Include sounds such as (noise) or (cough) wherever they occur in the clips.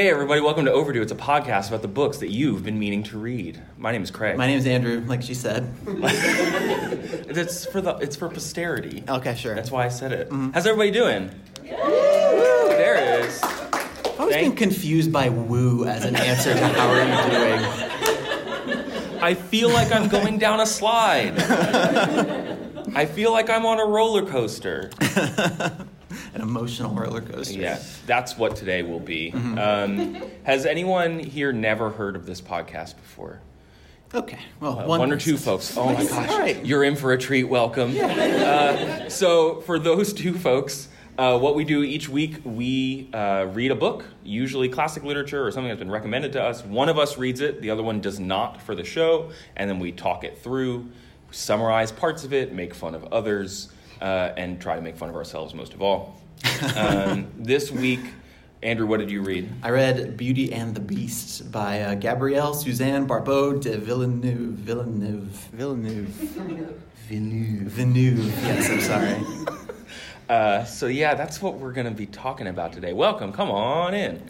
Hey, everybody, welcome to Overdue. It's a podcast about the books that you've been meaning to read. My name is Craig. My name is Andrew, like she said. (laughs) it's for the it's for posterity. Okay, sure. That's why I said it. Mm-hmm. How's everybody doing? Woo, there it is. I've always been confused by woo as an answer to how are you doing. I feel like I'm going down a slide. (laughs) I feel like I'm on a roller coaster. (laughs) An emotional roller coaster. Yeah, that's what today will be. Um, has anyone here never heard of this podcast before? Okay. Well, Uh, one, or two folks. Oh my gosh, right. you're in for a treat. Welcome. Uh, so, for those two folks, uh, what we do each week, we uh, read a book, usually classic literature or something that's been recommended to us. One of us reads it, the other one does not for the show, and then we talk it through, summarize parts of it, make fun of others, uh, and try to make fun of ourselves most of all. Um, this week, Andrew, what did you read? I read Beauty and the Beast by uh, Gabrielle Suzanne Barbot de Villeneuve. Villeneuve. Villeneuve. Villeneuve. Villeneuve. Yes, I'm sorry. (laughs) Uh, so yeah, that's what we're going to be talking about today. Welcome, come on in.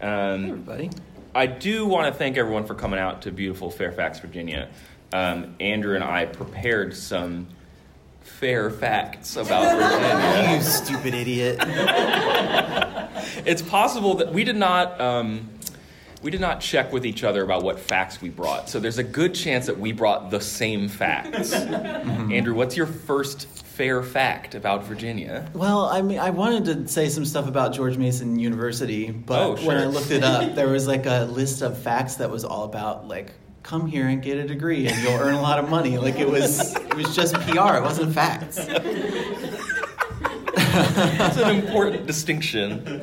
Um, Everybody. I do want to thank everyone for coming out to beautiful Fairfax, Virginia. Um, Andrew and I prepared some fair facts about Virginia. (laughs) You stupid idiot. (laughs) it's possible that we did not. Um, we did not check with each other about what facts we brought, so there's a good chance that we brought the same facts. (laughs) Andrew, what's your first fair fact about Virginia? Well, I mean, I wanted to say some stuff about George Mason University, but Oh, when I looked it up, there was like a list of facts that was all about like come here and get a degree and you'll earn a lot of money. Like it was, it was just PR. It wasn't facts. That's an important distinction.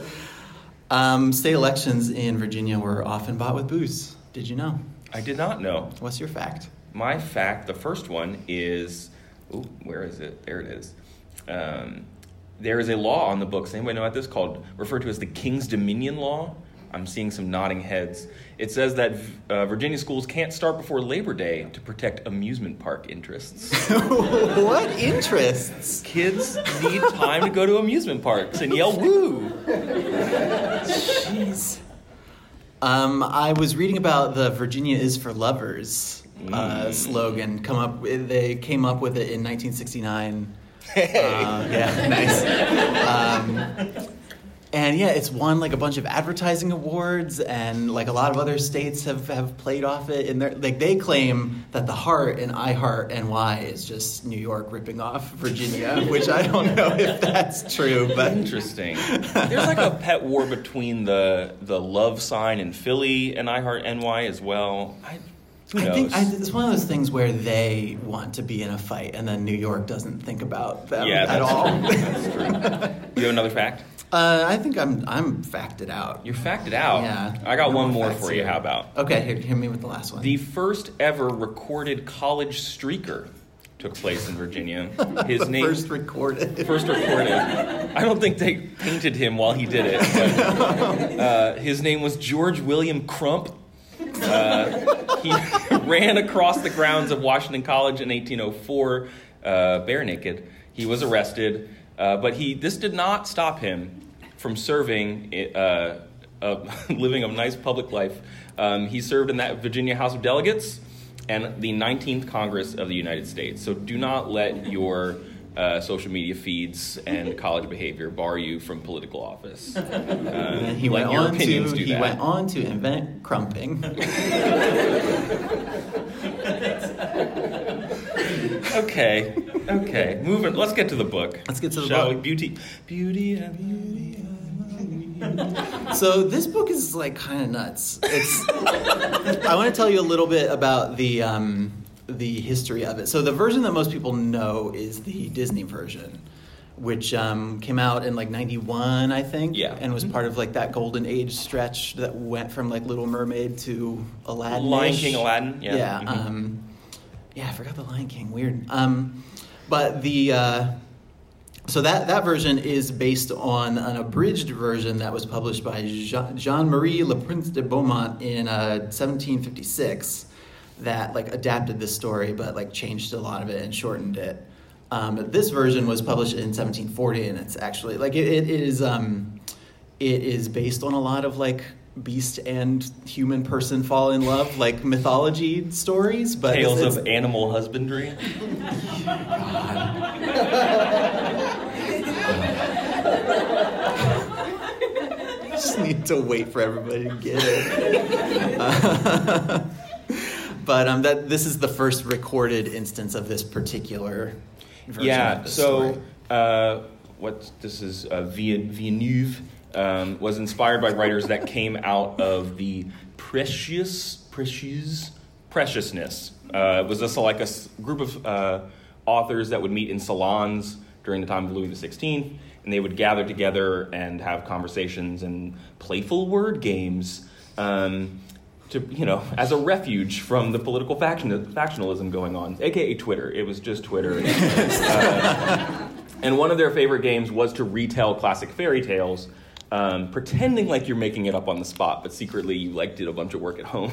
Um, state elections in Virginia were often bought with booze. Did you know? I did not know. What's your fact? My fact, the first one is, oh, where is it? There it is. Um, there is a law on the books. Anybody know what this called? Referred to as the King's Dominion Law. I'm seeing some nodding heads. It says that uh, Virginia schools can't start before Labor Day to protect amusement park interests. (laughs) what interests? Kids need time to go to amusement parks and yell woo. Jeez. Um, I was reading about the Virginia is for lovers uh, slogan. Come up, they came up with it in 1969. (laughs) Uh, yeah, nice. Um, and yeah, it's won like a bunch of advertising awards, and like a lot of other states have, have played off it. And they're like they claim that the heart in I Heart NY is just New York ripping off Virginia, (laughs) which I don't know if that's true, but Interesting. There's like a pet war between the the love sign in Philly and I Heart NY as well. I. I think I, it's one of those things where they want to be in a fight, and then New York doesn't think about them yeah, at all. True. That's true. (laughs) You have another fact? Uh, I think I'm I'm facted out. You're facted out. Yeah. I got No one more for you. How about Okay, hit, hit me with the last one. the first ever recorded college streaker took place in Virginia. (laughs) His name first recorded. first recorded. I don't think they painted him while he did it. But, (laughs) uh, his name was George William Crump. Uh, he (laughs) ran across the grounds of Washington College in 1804, uh, bare naked. He was arrested, uh, but he this did not stop him from serving, uh, uh, (laughs) living a nice public life. Um, he served in that Virginia House of Delegates and the 19th Congress of the United States. So do not let your uh, social media feeds and (laughs) college behavior bar you from political office. (laughs) Uh, he went on to he that. went on to invent crumping. Okay, okay. Moving. Let's get to the book. Let's get to the Shall book. we? Beauty, beauty, and beauty. and (laughs) So this book is like kind of nuts. It's. I want to tell you a little bit about the um, the history of it. So the version that most people know is the Disney version, which um, came out in like '91, I think. Yeah. And was part of like that golden age stretch that went from like Little Mermaid to Aladdin. Lion King, Aladdin. Yeah. Yeah. Mhm. Um, yeah, I forgot the Lion King. Weird. Um, but the uh, so that that version is based on an abridged version that was published by Jean Marie Le Prince de Beaumont in uh, 1756 that like adapted this story but like changed a lot of it and shortened it. Um, this version was published in 1740 and it's actually like it, it is um, it is based on a lot of like beast and human person fall in love like mythology stories but Tales it's- of animal husbandry. (laughs) (laughs) just need to wait for everybody to get it. Uh, (laughs) but um, that this is the first recorded instance of this particular version yeah. of So, story. uh, what this is uh, Villen- Villeneuve um, was inspired by writers that came out of the precious, precious, preciousness. Uh, it was just like a group of uh, authors that would meet in salons during the time of Louis XVI, and they would gather together and have conversations and playful word games. Um, to you know, as a refuge from the political faction, factionalism going on, aka Twitter. It was just Twitter. (laughs) Uh, and one of their favorite games was to retell classic fairy tales, um, pretending like you're making it up on the spot, but secretly you like did a bunch of work at home.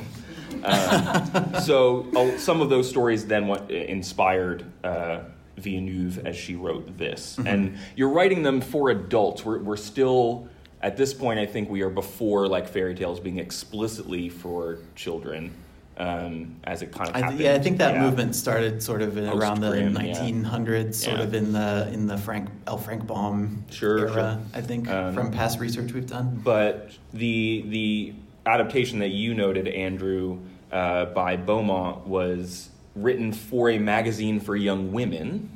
Um, so uh, some of those stories then went, inspired uh, Villeneuve as she wrote this. And you're writing them for adults. We're, we're still at this point. I think we are before like fairy tales being explicitly for children. Um, as it kind of I th- yeah, I think that Yeah. movement started sort of in around the Post-Grimm, yeah. 1900s, sort Yeah. of in the in the Frank L. Frank Baum Sure, era. sure. I think Um, from past research we've done. But the the adaptation that you noted, Andrew, uh, by Beaumont was written for a magazine for young women.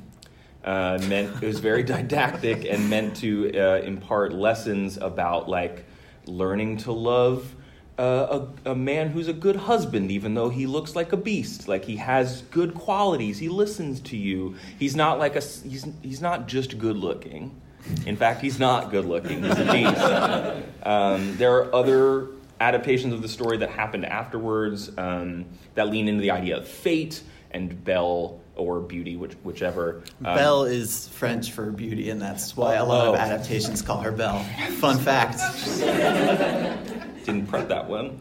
Uh, meant it was very (laughs) didactic and meant to uh, impart lessons about like learning to love a, a man who's a good husband, even though he looks like a beast. Like he has good qualities. He listens to you. He's not like a. he's he's not just good looking. In fact, he's not good looking. He's a beast. Um, there are other adaptations of the story that happened afterwards um, that lean into the idea of fate and belle or beauty, which, whichever. Um, Belle is French for beauty, and that's why a lot Oh. of adaptations call her Belle. Fun fact. (laughs) Didn't prep that one.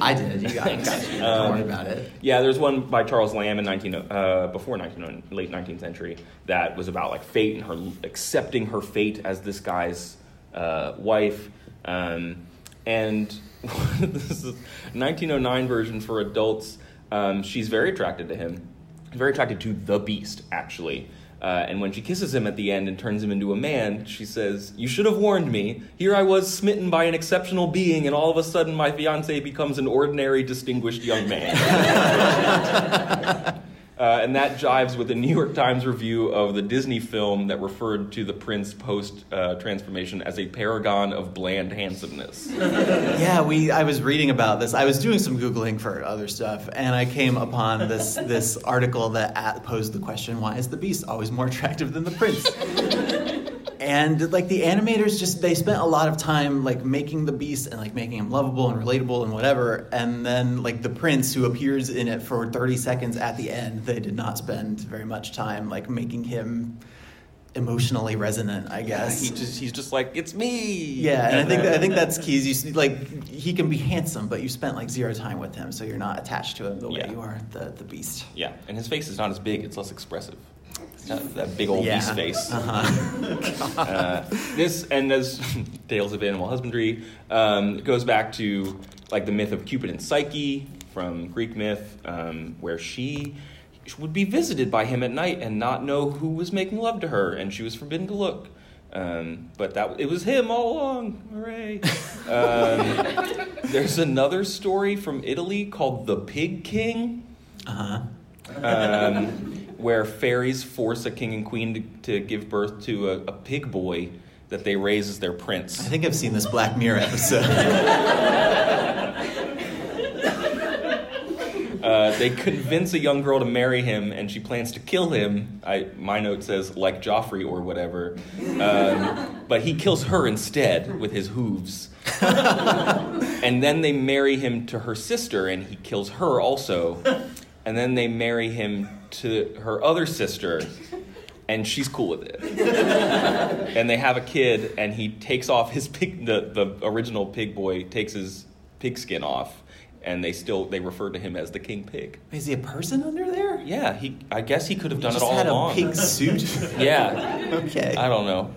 I did. You got it. Don't Um, worry about it. Yeah, there's one by Charles Lamb in 19, uh, before 19, late 19th century that was about like fate and her accepting her fate as this guy's uh, wife. Um, and (laughs) this is 1909 version for adults. Um, she's very attracted to him, very attracted to the beast, actually. Uh, and when she kisses him at the end and turns him into a man, she says, You should have warned me. Here I was smitten by an exceptional being, and all of a sudden my fiance becomes an ordinary, distinguished young man. (laughs) Uh, and that jives with the New York Times review of the Disney film that referred to the prince post uh, transformation as a paragon of bland handsomeness. (laughs) Yeah, we. I was reading about this. I was doing some googling for other stuff, and I came upon this this article that at, posed the question: Why is the Beast always more attractive than the Prince? (laughs) and like the animators, just they spent a lot of time like making the Beast and like making him lovable and relatable and whatever. And then like the Prince, who appears in it for thirty seconds at the end, they did not spend very much time like making him emotionally resonant. I guess he just, he's just like, it's me. yeah, and I think I think that's key. You see, like he can be handsome, but you spent like zero time with him, so you're not attached to him the way Yeah. you are the the beast. Yeah, and his face is not as big, it's less expressive. It's that big old Yeah. beast face. Uh-huh. (laughs) Uh, this and as (laughs) Tales of Animal Husbandry um, it goes back to like the myth of Cupid and Psyche from Greek myth, um, where she would be visited by him at night and not know who was making love to her, and she was forbidden to look. Um, but that it was him all along. Hooray! (laughs) Um, there's another story from Italy called the Pig King Uh-huh. um, where fairies force a king and queen to, to give birth to a, a pig boy, that they raise as their prince. I think I've seen this Black Mirror episode. (laughs) Uh, they convince a young girl to marry him, and she plans to kill him. I, my note says like Joffrey or whatever, um, but he kills her instead with his hooves. (laughs) and then they marry him to her sister, and he kills her also. And then they marry him to her other sister, and she's cool with it. (laughs) and they have a kid, and he takes off his pig. The, the original pig boy takes his pig skin off, and they still they refer to him as the king pig. Is he a person under there? Yeah, he. I guess he could have He done it just all had along. a pig suit. (laughs) Yeah, okay. I don't know.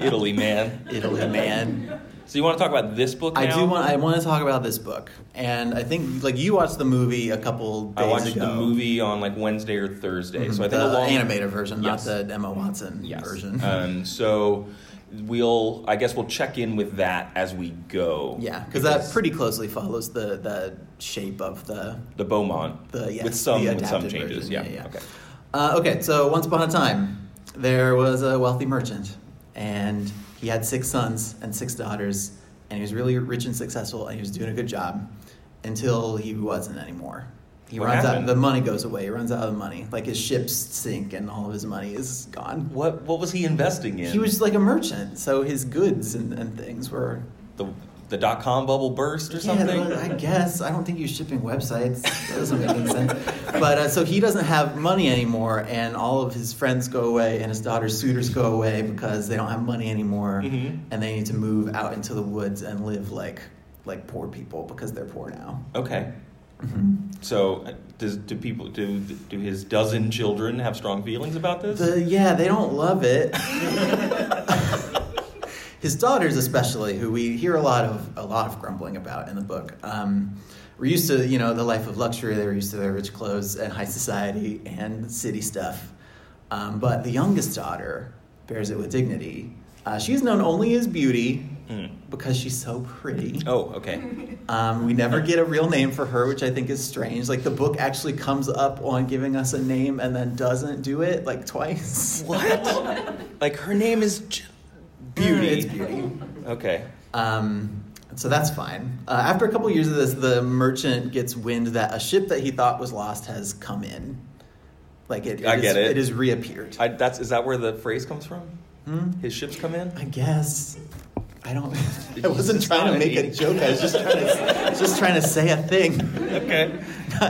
(laughs) Italy, man. Italy, man. So you want to talk about this book? I do want. I want to talk about this book, and I think like you watched the movie a couple days I watched ago. the movie on like Wednesday or Thursday, so I think the a long animated version, Yes. not the Emma Watson yes. version. Um, so we'll. I guess we'll check in with that as we go. yeah, because that pretty closely follows the the shape of the the Beaumont. the yes, with some the with some changes. version. Yeah. yeah, yeah. Okay. Uh, okay, so once upon a time, there was a wealthy merchant, and he had six sons and six daughters, and he was really rich and successful, and he was doing a good job until he wasn't anymore. He What runs out. The money goes away. He runs out of money. Like his ships sink, and all of his money is gone. What What was he investing in? He was like a merchant, so his goods and, and things were. the the dot com bubble burst or something. Yeah, I guess. I don't think he was shipping websites. That doesn't make any sense. But uh, so he doesn't have money anymore, and all of his friends go away, and his daughter's suitors go away because they don't have money anymore, Mhm. and they need to move out into the woods and live like like poor people because they're poor now. Okay. So, uh, does do people do do his dozen children have strong feelings about this? The, yeah, they don't love it. (laughs) His daughters, especially, who we hear a lot of a lot of grumbling about in the book, um, were used to you know the life of luxury. They were used to their rich clothes and high society and city stuff. Um, but the youngest daughter bears it with dignity. Uh, she's known only as Beauty Hmm. because she's so pretty. Oh, okay. (laughs) Um, we never get a real name for her, which I think is strange. Like the book actually comes up on giving us a name and then doesn't do it like twice. What? (laughs) like her name is J- Beauty. It's Beauty. Okay. Um, so that's fine. Uh, after a couple years of this, the merchant gets wind that a ship that he thought was lost has come in. Like it, I is- get it. It has reappeared. I, that's is that where the phrase comes from? Hmm? His ships come in. I guess. I don't. (laughs) I wasn't trying to make a joke. I was just trying to, (laughs) just trying to say a thing. Okay.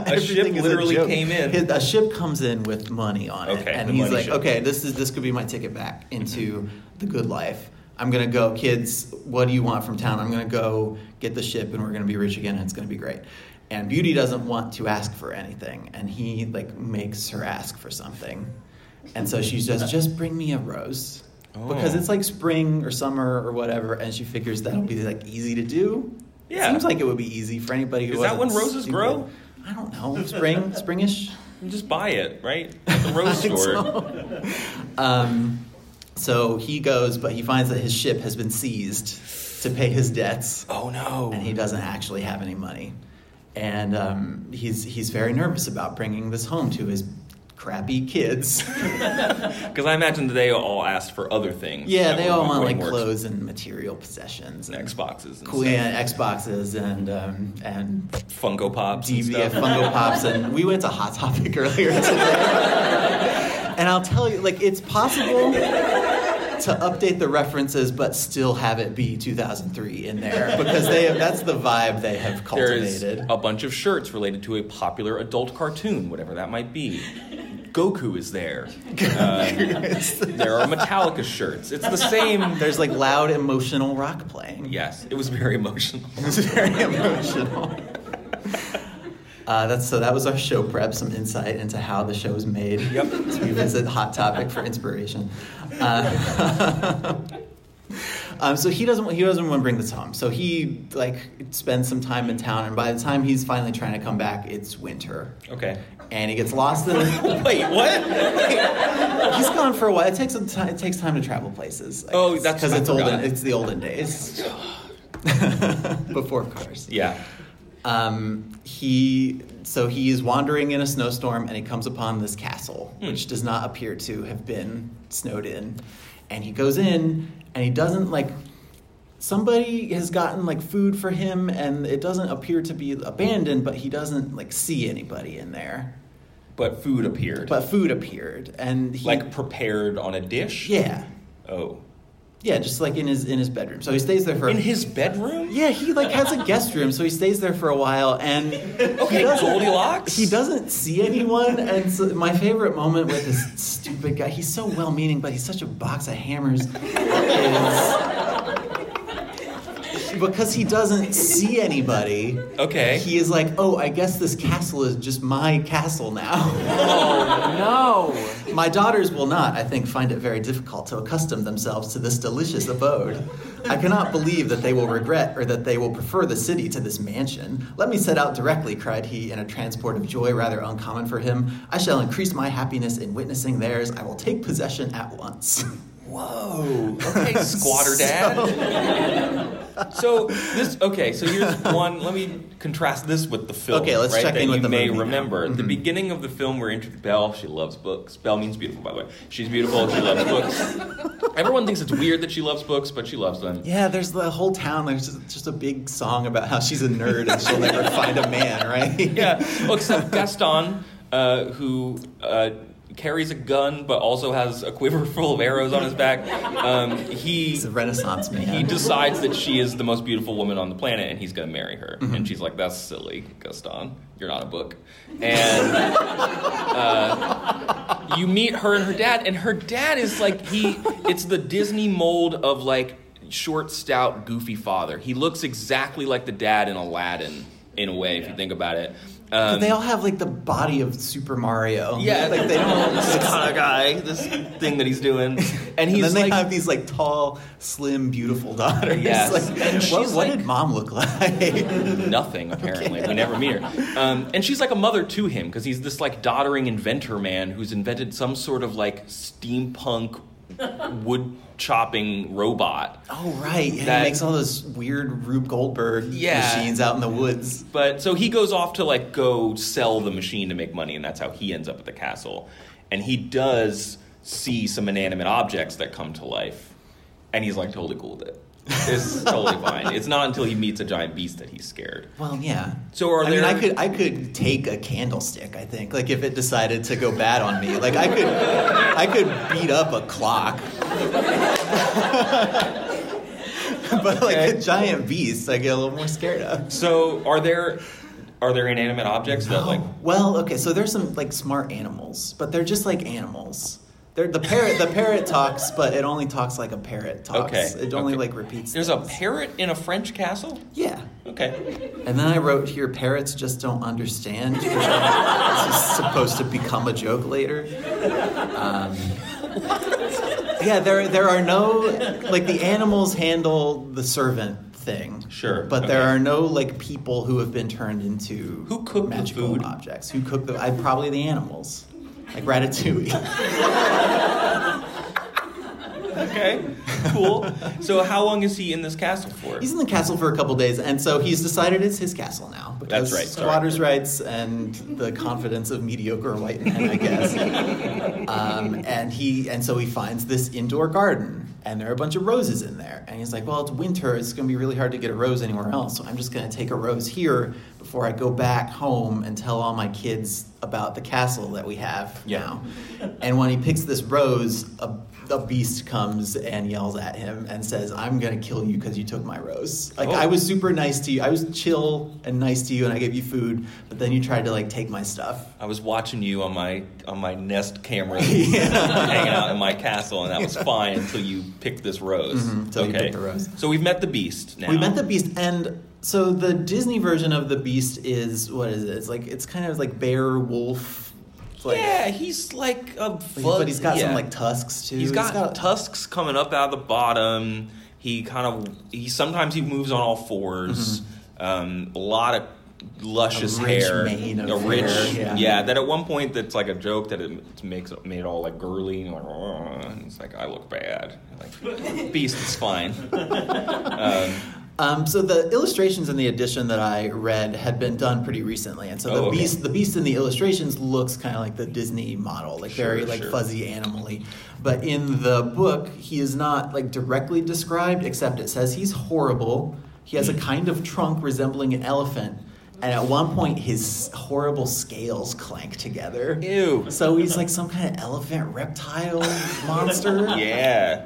(laughs) A ship literally joke. came in. His- A ship comes in with money on it, Okay, and he's like, ship. "Okay, this is this could be my ticket back mm-hmm. into the good life. I'm gonna go, kids. What do you want from town? I'm gonna go get the ship, and we're gonna be rich again, and it's gonna be great." And Beauty doesn't want to ask for anything, and he like makes her ask for something, and so she says, "Just bring me a rose." Oh. Because Oh. it's like spring or summer or whatever, and she figures that'll be like easy to do. Yeah. Seems like it would be easy for anybody who Is that when roses stupid. grow? I don't know. Spring, (laughs) springish. Just buy it, right? (laughs) At the rose store. so. Um, so he goes, but he finds that his ship has been seized to pay his debts, Oh no. and he doesn't actually have any money. And um, he's he's very nervous about bringing this home to his crappy kids. (laughs) Because I imagine that they all asked for other things. yeah, they all want like more clothes and material possessions, and Xboxes and cool, stuff. yeah, Xboxes and um, and Funko Pops and DVF stuff. Funko Pops, and we went to Hot Topic (laughs) earlier today. and I'll tell you, like, it's possible to update the references, but still have it be 2003 in there because they have, that's the vibe they have cultivated. There's a bunch of shirts related to a popular adult cartoon, whatever that might be. Goku is there. (laughs) Um, there are Metallica shirts. It's the same. (laughs) There's like loud emotional rock playing. Yes, it was very emotional. (laughs) It's very emotional. Uh, that's so. That was our show prep. Some insight into how the show is made. Yep. We visit Hot Topic for inspiration. Uh, um, so he doesn't. He doesn't want to bring this home. So he like spends some time in town, and by the time he's finally trying to come back, it's winter, Okay. and he gets lost in. (laughs) The, Wait, what? (laughs) he's gone for a while. It takes some time. It takes time to travel places. I Oh, guess, that's- because it's olden. It's the olden days. (laughs) Before cars. Yeah. Um, he so he is wandering in a snowstorm and he comes upon this castle, Hmm. which does not appear to have been snowed in. And he goes in and he doesn't like somebody has gotten like food for him and it doesn't appear to be abandoned but he doesn't like see anybody in there But food appeared. but food appeared and he like prepared on a dish? yeah Oh. Yeah just like in his in his bedroom so he stays there for In his bedroom? yeah he like has a guest room so he stays there for a while and (laughs) Okay, he Goldilocks? he doesn't see anyone and so my favorite moment with this stupid guy he's so well meaning but he's such a box of hammers is because he doesn't see anybody Okay. he is like oh i guess this castle is just my castle now Oh no! my daughters will not, I think, find it very difficult to accustom themselves to this delicious abode. I cannot believe that they will regret or that they will prefer the city to this mansion. Let me set out directly, cried he in a transport of joy rather uncommon for him. I shall increase my happiness in witnessing theirs. I will take possession at once. Whoa. Okay, squatter dad. (laughs) so this okay, so here's one let me contrast this with the film. Okay, let's right, check that in you with the may remember. The Mhm. beginning of the film we're introduced Belle, she loves books. Belle means beautiful, by the way. She's beautiful, she loves books. Everyone thinks it's weird that she loves books, but she loves them. yeah, there's the whole town. There's just, just a big song about how she's a nerd and she'll never find a man, right? (laughs) yeah. Well, except Gaston, uh, who uh, carries a gun but also has a quiver (laughs) full of arrows on his back. Um, he He's a Renaissance man. he decides that she is the most beautiful woman on the planet and he's going to marry her. Mm-hmm. And she's like, "That's silly, Gaston. You're not a book." And (laughs) uh, you meet her and her dad, and her dad is like he. It's the Disney mold of like short, stout, goofy father. He looks exactly like the dad in Aladdin in a way, if you think about it. Um, they all have like the body of Super Mario. yeah, like they don't. this (laughs) kind of guy, this thing that he's doing, and (laughs) And he's then they like, have these like tall, slim, beautiful (laughs) daughters. Yes. Like, And what, she's what like- did mom look like? nothing apparently we never meet her um, and she's like a mother to him because he's this like doddering inventor man who's invented some sort of like steampunk wood chopping robot oh right, yeah, That- he makes all those weird Rube Goldberg Yeah. machines out in the woods. but so he goes off to like go sell the machine to make money and that's how he ends up at the castle and he does see some inanimate objects that come to life and he's like totally cool with it it's totally fine it's not until he meets a giant beast that he's scared Well, yeah. So are I mean, there- I could I could take a candlestick. I think, like if it decided to go bad on me, like I could I could beat up a clock. (laughs) but like Okay. a giant beast, I get a little more scared of. so are there are there inanimate objects that like Well, okay, so there's some like smart animals, but they're just like animals. They're, the parrot the parrot talks, but it only talks like a parrot talks. Okay, It only okay. like repeats. There's a parrot in a French castle? Yeah. Okay. And then I wrote here, parrots just don't understand. (laughs) This is supposed to become a joke later. Um, yeah, there there are no like the animals handle the servant thing. Sure, But there are no like people who have been turned into Who cook magical food? objects. Who cook the I probably the animals. Like Ratatouille. (laughs) Okay. Cool. So how long is he in this castle for? He's in the castle for a couple days, and so he's decided it's his castle now because That's right, sorry. squatters' rights and the confidence of mediocre white men, I guess. (laughs) um, and he and so he finds this indoor garden, and there are a bunch of roses in there, and he's like, "Well, it's winter; it's going to be really hard to get a rose anywhere else, so I'm just going to take a rose here before I go back home and tell all my kids about the castle that we have Yeah. now." And when he picks this rose, a a beast comes and yells at him and says, "I'm gonna kill you because you took my rose." Like Oh. I was super nice to you, I was chill and nice to you, and I gave you food, but then you tried to like take my stuff. I was watching you on my on my Nest camera, (laughs) hanging out in my castle, and that was fine until you picked this rose. Mhm, until you picked the rose. So we've met the beast now. We met the beast, and so the Disney version of the beast is what is it? It's like it's kind of like bear wolf. Like, yeah, he's like a but he's got yeah. some like tusks too. He's got, tusks coming up out of the bottom. He kind of he sometimes he moves on all 4s Um, a lot of luscious Mm-hmm. A rich hair, a rich hair, yeah. That at one point that's like a joke that it makes it made it all like girly and like and it's like I look bad. Like (laughs) beast is fine. (laughs) um, Um, so the illustrations in the edition that I read had been done pretty recently, and so the Oh, okay. beast, the beast in the illustrations looks kind of like the Disney model, like very Sure, like sure. fuzzy animally. But in the book, he is not like directly described, except it says he's horrible. He has a kind of trunk resembling an elephant, and at one point his horrible scales clank together. Ew. So he's like some kind of elephant reptile monster. (laughs) Yeah.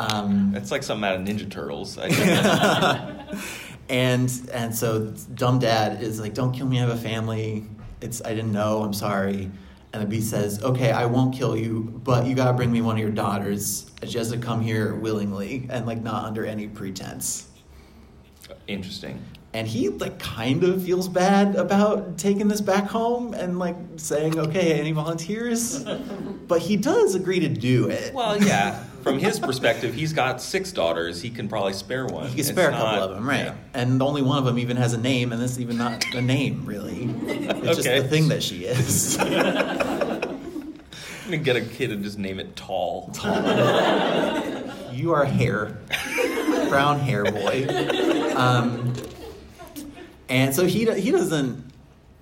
Um, That's like something out of Ninja Turtles. (laughs) And and so dumb dad is like, "Don't kill me. I have a family. It's I didn't know. I'm sorry." And the bee says, "Okay, I won't kill you, but you gotta bring me one of your daughters. She has to come here willingly and like not under any pretense." Interesting. And he like kind of feels bad about taking this back home and like saying, "Okay, any volunteers?" (laughs) but he does agree to do it. Well, yeah. From his perspective, he's got six daughters. He can probably spare one. He can It's spare a couple not- of them, right? yeah. And only one of them even has a name, and this is even not a name, really. It's just Okay. the thing that she is. (laughs) I'm gonna get a kid and just name it Tall. you are hair, brown hair boy. Um, and so he he doesn't.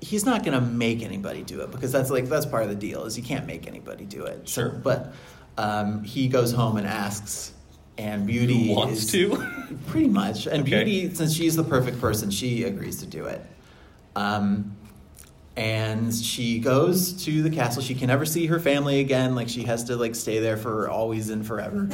He's not going to make anybody do it because that's like that's part of the deal is you can't make anybody do it. So- Sure. but um, he goes home and asks, and Beauty Who wants is- to? (laughs) Pretty much. And Okay. Beauty, since she's the perfect person, she agrees to do it. Um, and she goes to the castle. She can never see her family again. Like she has to like stay there for always and forever.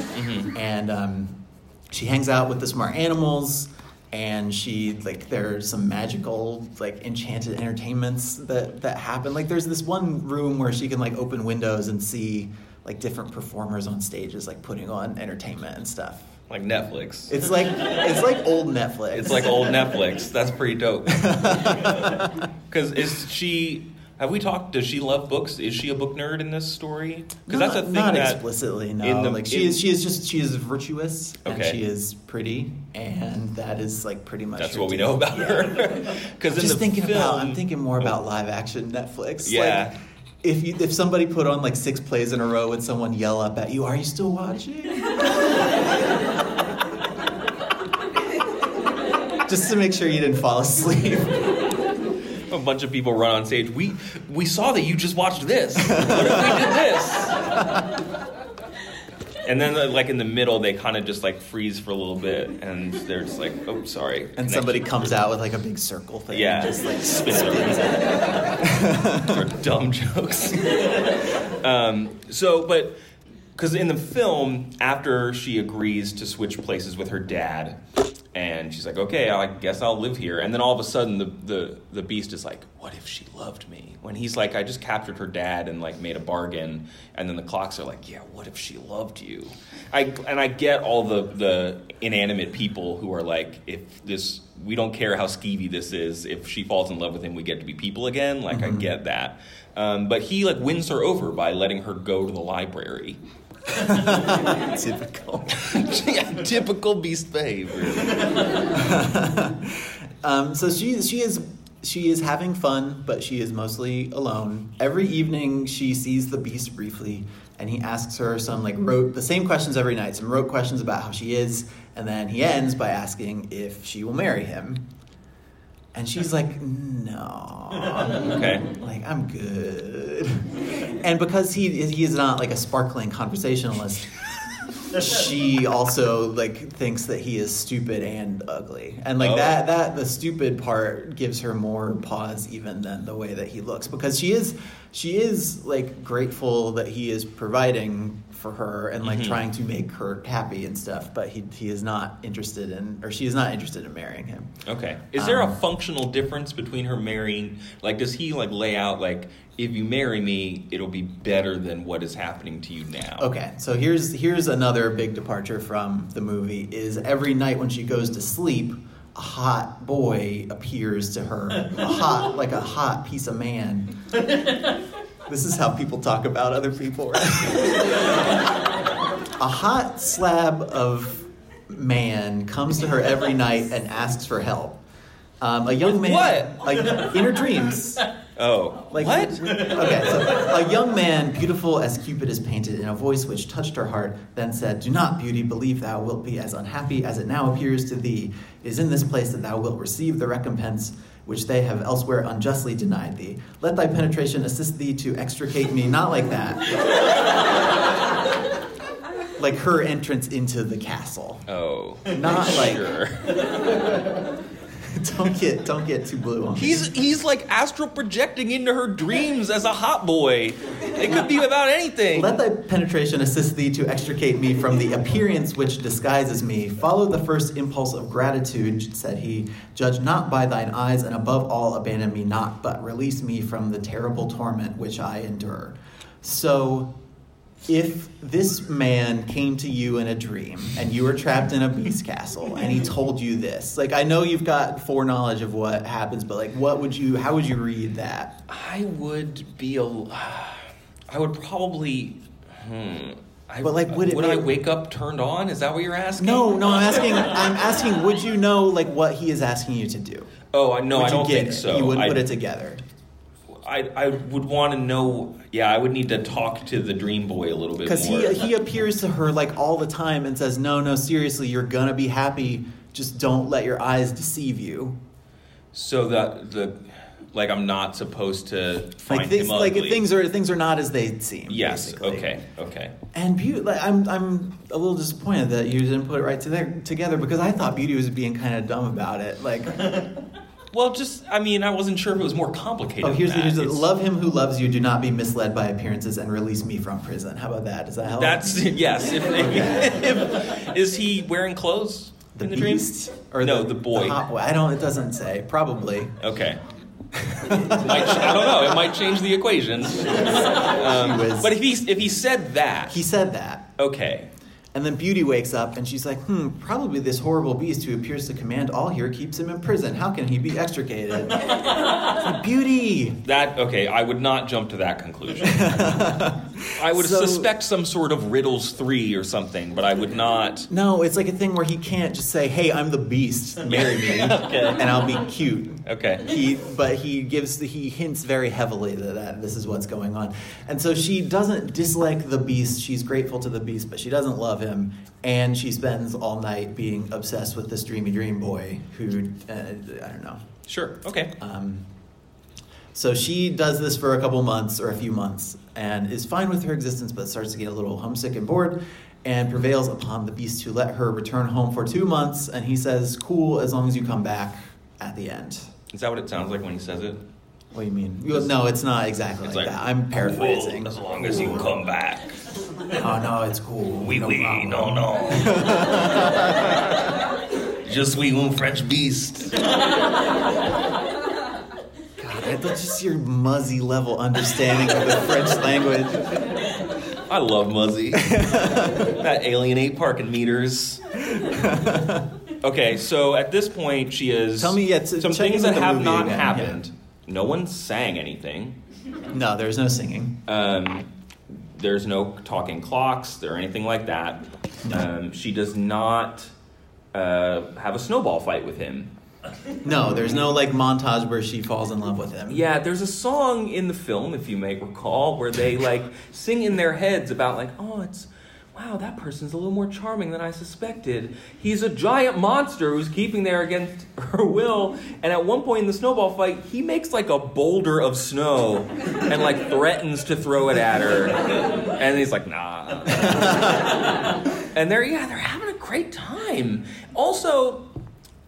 And um, she hangs out with the smart animals. And she like there are some magical like enchanted entertainments that that happen. Like there's this one room where she can like open windows and see like different performers on stages like putting on entertainment and stuff. Like Netflix. It's like it's like old Netflix. It's like old Netflix. (laughs) That's pretty dope. (laughs) Because is she? Have we talked? Does she love books? Is she a book nerd in this story? Because that's a thing not that explicitly. No, the- like she in- is. She is just she is virtuous and she is pretty, and that is like pretty much. That's what we know about her. (laughs) Because in Just the thinking film, about. I'm thinking more about live action Netflix. Yeah. Like, if you if somebody put on like six plays in a row and someone yell up at you, "Are you still watching?" (laughs) Just to make sure you didn't fall asleep. a bunch of people run on stage. We we saw that you just watched this. What if we did this? And then, like in the middle, they kind of just like freeze for a little bit, and they're just like, "Oh, sorry." And somebody comes out with like a big circle thing. Yeah, And just like spins it around. or dumb jokes. um, so, but because in the film, after she agrees to switch places with her dad, and she's like, "Okay, I guess I'll live here," and then all of a sudden, the the the beast is like, "What if she loved me?" When he's like, "I just captured her dad and like made a bargain," and then the clocks are like, "Yeah, what if she loved you?" I and I get all the the inanimate people who are like, "If this." We don't care how skeevy this is. If she falls in love with him, we get to be people again. Like I get that, um, but he like wins her over by letting her go to the library. (laughs) typical. (laughs) yeah, typical beast behavior. (laughs) Um, so she she is she is having fun, but she is mostly alone. Every evening, she sees the beast briefly, and he asks her some like rote the same questions every night, some rote questions about how she is, and then he ends by asking if she will marry him. And she's like, no. Okay. Like, I'm good. And because he he is not like a sparkling conversationalist, she also like thinks that he is stupid and ugly. And like Oh. that that the stupid part gives her more pause even than the way that he looks because she is she is like grateful that he is providing for her and like Mhm. trying to make her happy and stuff, but he he is not interested in or she is not interested in marrying him. Okay. Is there a Um, functional difference between her marrying? Like, does he like lay out like, if you marry me, it'll be better than what is happening to you now? Okay, so here's here's another big departure from the movie. Is every night when she goes to sleep, a hot boy appears to her, a hot like a hot piece of man. (laughs) This is how people talk about other people. Right? a hot slab of man comes to her every night and asks for help. Um, a young With man, what? like in her dreams, Oh, Like what? Okay, so a young man, beautiful as Cupid is painted, in a voice which touched her heart, then said, "Do not, beauty, believe thou wilt be as unhappy as it now appears to thee. It is in this place that thou wilt receive the recompense which they have elsewhere unjustly denied thee. Let thy penetration assist thee to extricate me." Not like that. (laughs) like her entrance into the castle. Oh, Not like sure. (laughs) (laughs) don't get don't get too blue on me. He's he's like astral projecting into her dreams as a hot boy. It could be about anything. Let thy penetration assist thee to extricate me from the appearance which disguises me. Follow the first impulse of gratitude, said he. Judge not by thine eyes, and above all, abandon me not, but release me from the terrible torment which I endure. So, if this man came to you in a dream and you were trapped in a beast castle and he told you this, like I know you've got foreknowledge of what happens, but like what would you how would you read that? I would be a. I would probably. Hmm. I, But, like, would it I wake up turned on? Is that what you're asking? No, no, I'm asking (laughs) I'm asking would you know like what he is asking you to do? Oh, I no, would I don't think it? so. You wouldn't I, put it together. I, I would want to know. Yeah, I would need to talk to the dream boy a little bit Because he he appears to her like all the time and says, "No, no, seriously, you're gonna be happy. Just don't let your eyes deceive you." so that the like I'm not supposed to find Like things, him like things are things are not as they seem. Yes. basically. Okay. Okay. And beauty, like, I'm I'm a little disappointed that you didn't put it right together, together because I thought beauty was being kind of dumb about it. Like, (laughs) Well, just I mean, I wasn't sure if it was more complicated. oh, here's the, here's the love him who loves you. Do not be misled by appearances and release me from prison. How about that? Does that help? That's yes. If, if, (laughs) is he wearing clothes the in the dream? or no, the, boy. hot boy. I don't. It doesn't say. Probably. Okay. (laughs) might, I don't know. It might change the equation. (laughs) Um, but if he if he said that, He said that. okay. And then Beauty wakes up and she's like, hmm, probably this horrible beast who appears to command all here keeps him in prison. How can he be extricated? Like, (laughs) Beauty! That okay. I would not jump to that conclusion. (laughs) I would So- suspect some sort of riddles three or something, but I would not. No, it's like a thing where he can't just say, hey, I'm the beast, marry me, (laughs) and I'll be cute. Okay. He, but he gives, the, he hints very heavily that, that this is what's going on. And so she doesn't dislike the beast. She's grateful to the beast, but she doesn't love him. And she spends all night being obsessed with this dreamy dream boy who, uh, I don't know, Sure. Okay. Um, so she does this for a couple months or a few months and is fine with her existence, but starts to get a little homesick and bored and prevails upon the beast to let her return home for two months. And he says, Cool, as long as you come back at the end. Is that what it sounds like when he says it? What do you mean? No, it's not exactly It's like, like, that. I'm paraphrasing. Cool, as long as you come back. Oh, no, it's cool. (laughs) Oui, No oui, no, no. Je suis un French beast. (laughs) That's just your muzzy level understanding of the French language. I love Muzzy. that alienate parking meters. Okay, so at this point, she is. Tell me, yeah, t- some things that have not again, happened. No one sang anything. No, there's no singing. Um, there's no talking clocks or anything like that. Um, she does not uh, have a snowball fight with him. No, there's no like montage where she falls in love with him. Yeah, there's a song in the film, if you may recall, where they (laughs) like sing in their heads about like, oh, it's wow, that person's a little more charming than I suspected. He's a giant monster who's keeping there against (laughs) her will. And at one point in the snowball fight, he makes like a boulder of snow and like threatens to throw it at her. And he's like, nah. (laughs) and they're yeah, they're having a great time. Also,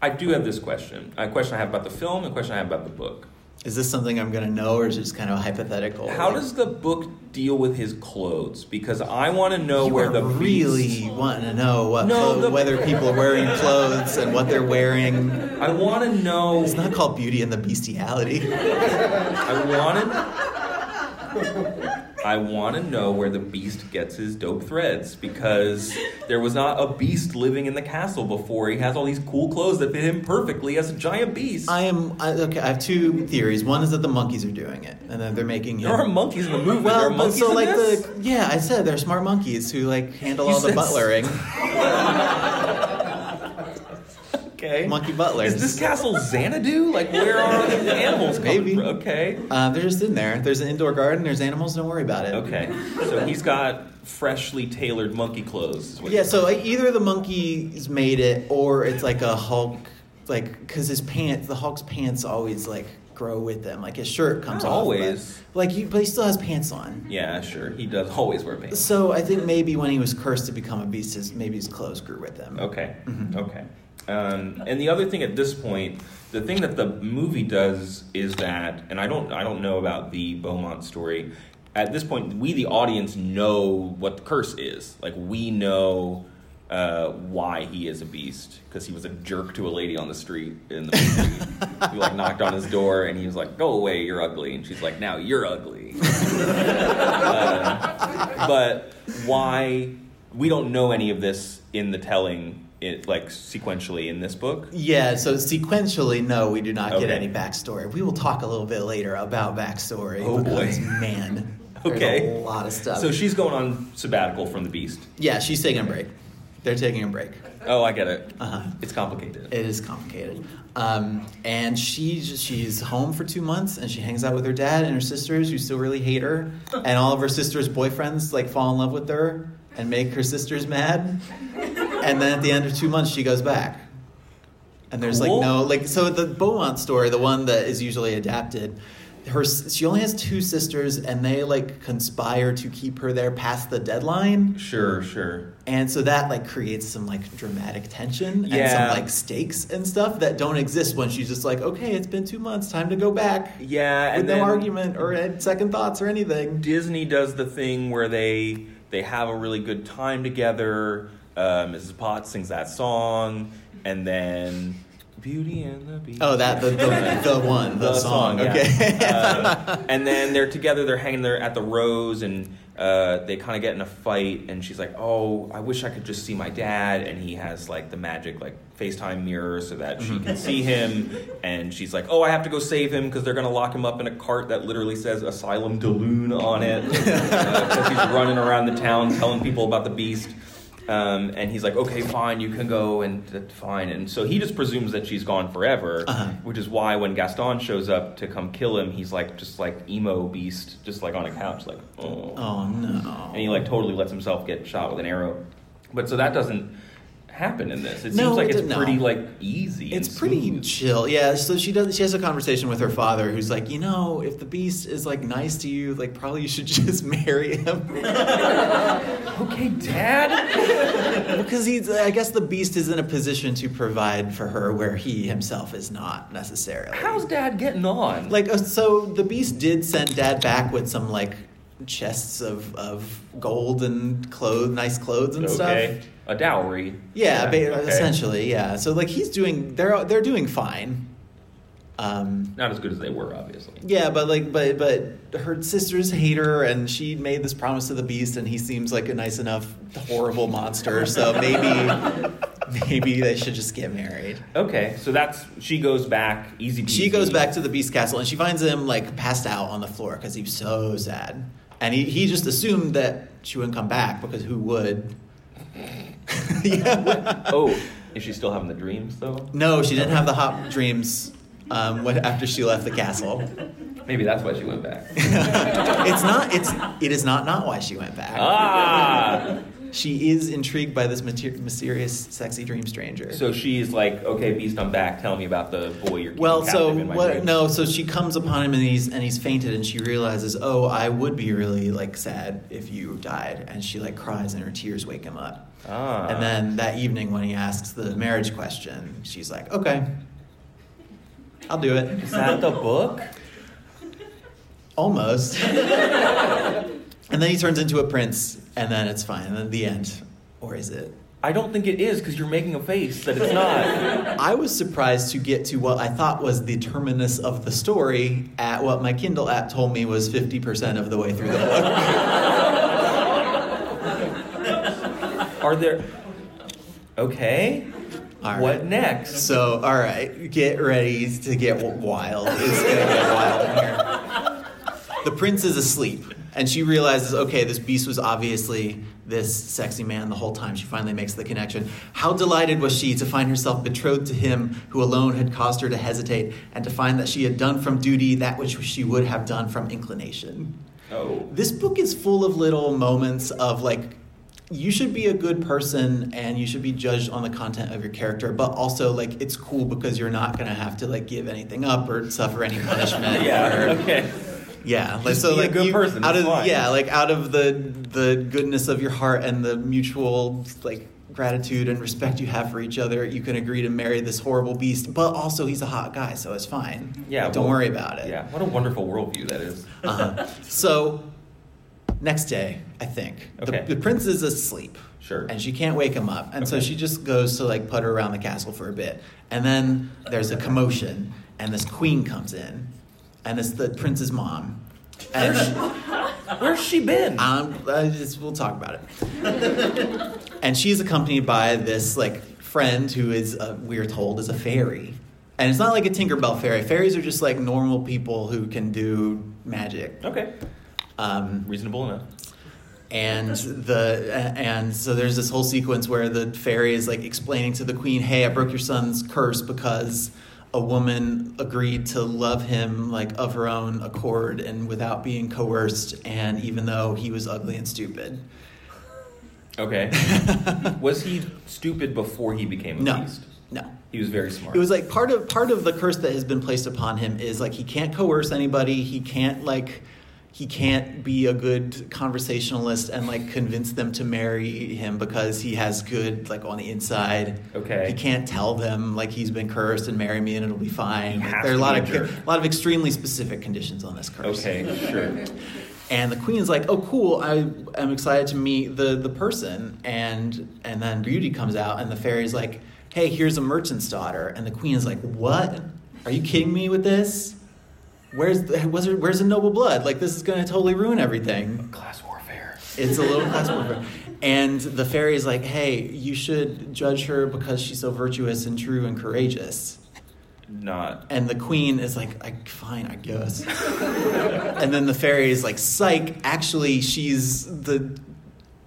I do have this question. A question I have about the film, a question I have about the book. Is this something I'm gonna know, or is it just kind of hypothetical? How does the book deal with his clothes? Because I want to know you where the really beast- wanting to know what No, clo- the- whether people are wearing clothes and what they're wearing? I want to know. It's not called Beauty and the Bestiality. I wanted. I want to know where the beast gets his dope threads because there was not a beast living in the castle before. He has all these cool clothes that fit him perfectly as a giant beast. I am I, okay. I have two theories. One is that the monkeys are doing it, and then they're making him. there are monkeys in the movie. well, there are but monkeys so in like this? the yeah, I said they're smart monkeys who like handle You all the butlering. (laughs) Okay. Monkey Butler. Is this castle Xanadu? Like, where are the animals coming Maybe. from? Okay. Uh, they're just in there. There's an indoor garden. There's animals. Don't worry about it. Okay. So he's got freshly tailored monkey clothes. Yeah. So like, either the monkey's made it, or it's like a Hulk, like because his pants, the Hulk's pants always like grow with them. Like his shirt comes Not off. always. But, like, he, but he still has pants on. Yeah, sure. He does always wear pants. So I think maybe when he was cursed to become a beast, his, maybe his clothes grew with him. Okay. Mm-hmm. Okay. Um, and the other thing at this point, the thing that the movie does is that, and I don't, I don't know about the Beaumont story. At this point, we the audience know what the curse is. Like we know uh, why he is a beast because he was a jerk to a lady on the street in the movie. (laughs) he like knocked on his door and he was like, "Go away, you're ugly," and she's like, "Now you're ugly." (laughs) Uh, but why we don't know any of this in the telling it like sequentially in this book Yeah, so sequentially, no, we do not get any backstory. We will talk a little bit later about backstory Oh, boy. man, (laughs) Okay. a lot of stuff. so she's going on sabbatical from the beast yeah, she's taking a break. They're taking a break. oh i get it Uh-huh. it's complicated It is complicated. Um, and she just, she's home for two months, and she hangs out with her dad and her sisters, who still really hate her. (laughs) And all of her sisters' boyfriends like fall in love with her and make her sisters mad. And then at the end of two months, she goes back. And there's Cool. like no like so the Beaumont story, the one that is usually adapted. Her she only has two sisters, and they like conspire to keep her there past the deadline. sure sure And so that like creates some like dramatic tension and some like stakes and stuff that don't exist when she's just like, okay, it's been two months, time to go back. yeah With no argument or second thoughts or anything. disney does the thing where they they have a really good time together uh, mrs potts sings that song and then beauty and the beast Oh, that the the, the one the, (laughs) song. yeah. Okay. Uh, and then they're together. They're hanging there at the rose, and uh, they kind of get in a fight. And she's like, "Oh, I wish I could just see my dad." And he has like the magic like FaceTime mirror so that she can see him. And she's like, "Oh, I have to go save him because they're gonna lock him up in a cart that literally says Asylum Daloon on it (laughs) because he's running around the town telling people about the beast." Um, and he's like, okay, fine, you can go, and that's fine. And so he just presumes that she's gone forever, Uh-huh. which is why when Gaston shows up to come kill him, he's like, just like emo beast, just like on a couch, like, oh. oh no. And he like totally lets himself get shot with an arrow. But so that doesn't happen in this. It No, seems like it it's pretty like easy. It's pretty smooth. chill, yeah. So she does. She has a conversation with her father, who's like, you know, if the beast is like nice to you, like probably you should (laughs) just marry him. (laughs) Okay, Dad. (laughs) because he's i guess the beast is in a position to provide for her where he himself is not necessarily How's Dad getting on? like uh, so the beast did send dad back with some like chests of, of gold and clothes nice clothes and stuff. okay, stuff a dowry. yeah, ba- okay. essentially yeah so like he's doing they're they're doing fine um Not as good as they were, obviously. yeah, but like, but but her sisters hate her, and she made this promise to the beast, and he seems like a nice enough horrible monster. So maybe, (laughs) maybe they should just get married. Okay, so that's she goes back easy. Peasy. She goes back to the beast castle, and she finds him like passed out on the floor because he's so sad, and he he just assumed that she wouldn't come back because who would? (laughs) yeah. Oh, is she still having the dreams though? No, she didn't have the hot dreams. Um, when, after she left the castle, Maybe that's why she went back. (laughs) it's not. It's it is not not why she went back. ah, She is intrigued by this mater- mysterious, sexy dream stranger. so she's like, okay, Beast, I'm back. Tell me about the boy you're keeping well, so in my what? dreams." No, so she comes upon him and he's and he's fainted, and she realizes, oh, I would be really like sad if you died, and she like cries, and her tears wake him up. Ah. And then that evening, when he asks the marriage question, she's like, okay, I'll do it. Is that the book? Almost. (laughs) and then he turns into a prince, and then it's fine. And then the end, or is it? I don't think it is because you're making a face that it's not. (laughs) I was surprised to get to what I thought was the terminus of the story at what my Kindle app told me was 50% of the way through the book. (laughs) Are there? Okay. All right. What next? So, all right, get ready to get wild. It's going to get wild in here. The prince is asleep, And she realizes, okay, this beast was obviously this sexy man the whole time. She finally makes the connection. How delighted was she to find herself betrothed to him who alone had caused her to hesitate, and to find that she had done from duty that which she would have done from inclination. Oh. This book is full of little moments of like, you should be a good person and you should be judged on the content of your character, but also like it's cool because you're not gonna have to like give anything up or suffer any (laughs) punishment. Yeah. or- Okay. Yeah, like so, like good you- person, Out of fine. yeah, like out of the the goodness of your heart and the mutual like gratitude and respect you have for each other, you can agree to marry this horrible beast. But also, he's a hot guy, so it's fine. Yeah. don't well, worry about it. Yeah. What a wonderful worldview that is. Uh-huh. So, next day, I think Okay. the, the prince is asleep. Sure. And she can't wake him up, and so she just goes to like putter around the castle for a bit, and then there's a commotion, and this queen comes in, and it's the prince's mom, and (laughs) Where's she been? um, I just, we'll talk about it. (laughs) and she's accompanied by this like friend who is uh, we're told is a fairy, and it's not like a Tinkerbell fairy. Fairies are just like normal people who can do magic. Okay. Um, Reasonable enough. and the and so there's this whole sequence where the fairy is like explaining to the queen, "Hey, I broke your son's curse because a woman agreed to love him like of her own accord and without being coerced, and even though he was ugly and stupid." Okay. (laughs) was he stupid before he became a No, beast? no. He was very smart. It was like part of part of the curse that has been placed upon him is like he can't coerce anybody. He can't like he can't be a good conversationalist and like convince them to marry him because he has good like on the inside. Okay. He can't tell them like he's been cursed and marry me and it'll be fine. Like, there are a lot of a lot of extremely specific conditions on this curse. Okay, sure. And the queen's like, "Oh, cool! I am excited to meet the the person." And and then Beauty comes out, and the fairy's like, "Hey, here's a merchant's daughter." And the queen is like, "What? Are you kidding me with this? Where's the, where's, where's the noble blood? Like this is going to totally ruin everything." Class warfare. It's a little class (laughs) warfare. And the fairy's like, "Hey, you should judge her because she's so virtuous and true and courageous." Not. And the queen is like, I, fine, I guess. (laughs) and then the fairy is like, psych, actually, she's the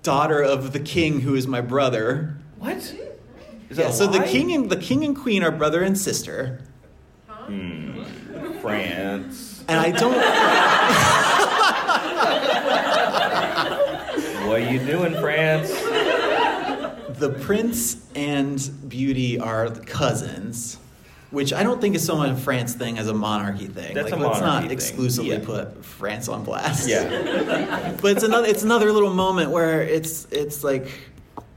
daughter of the king who is my brother. What? Is Yeah, so the king and the king and queen are brother and sister. Hmm. France. And I don't (laughs) What are you doing, France? the prince and beauty are cousins. Which I don't think is so much a France thing as a monarchy thing. That's like, a let's monarchy not thing. exclusively Yeah. put France on blast. Yeah. (laughs) but it's another it's another little moment where it's it's like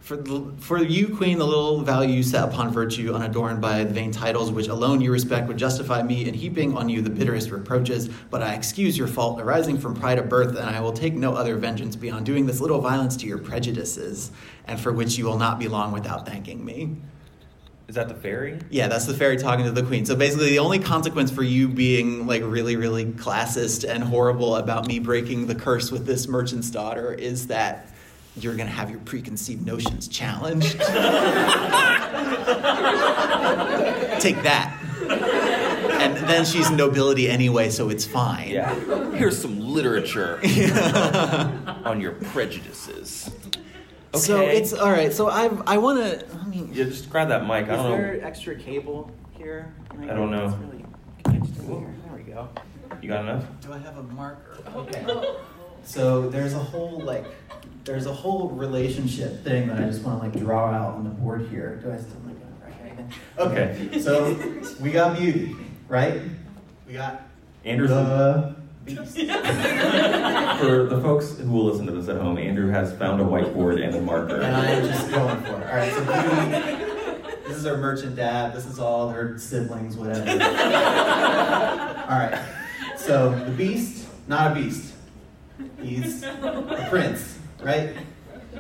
for the, for you queen the little value you set upon virtue unadorned by vain titles which alone you respect would justify me in heaping on you the bitterest reproaches but i excuse your fault arising from pride of birth and i will take no other vengeance beyond doing this little violence to your prejudices and for which you will not be long without thanking me Is that the fairy? yeah, that's the fairy talking to the queen. So basically, the only consequence for you being like really, really classist and horrible about me breaking the curse with this merchant's daughter is that you're gonna have your preconceived notions challenged. Take that. And then she's nobility anyway, so it's fine. Yeah. Here's some literature (laughs) on your prejudices. Okay. So it's all right. So I, I want to. I mean, Yeah, just grab that mic. I Is don't there know. extra cable here? I don't know. It's really connected to here. There we go. You got enough? Do I have a marker? Okay. So there's a whole like there's a whole relationship thing that I just want to like draw out on the board here. Do I still like write anything? Okay. So we got beauty, right? We got Andrew's the beast. (laughs) for the folks who will listen to this at home. Andrew has found a whiteboard and a marker. And I am just going for it. All right. So beauty. This is her merchant dad. This is all her siblings, whatever. all right. So the beast, not a beast. He's a prince, right?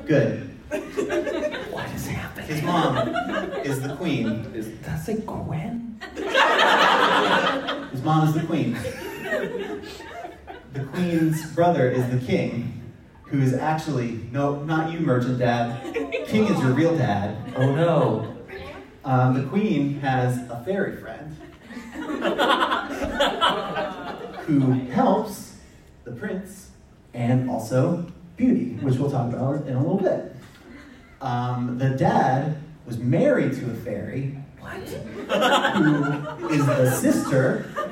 Good. What is happening? His mom is the queen. Is that say Gwen? His mom is the queen. The queen's brother is the king, who is actually, no, not you, merchant dad. King is your real dad. Oh no. Um, the queen has a fairy friend who helps the prince and also Beauty, which we'll talk about in a little bit. Um, the dad was married to a fairy. Who is the sister of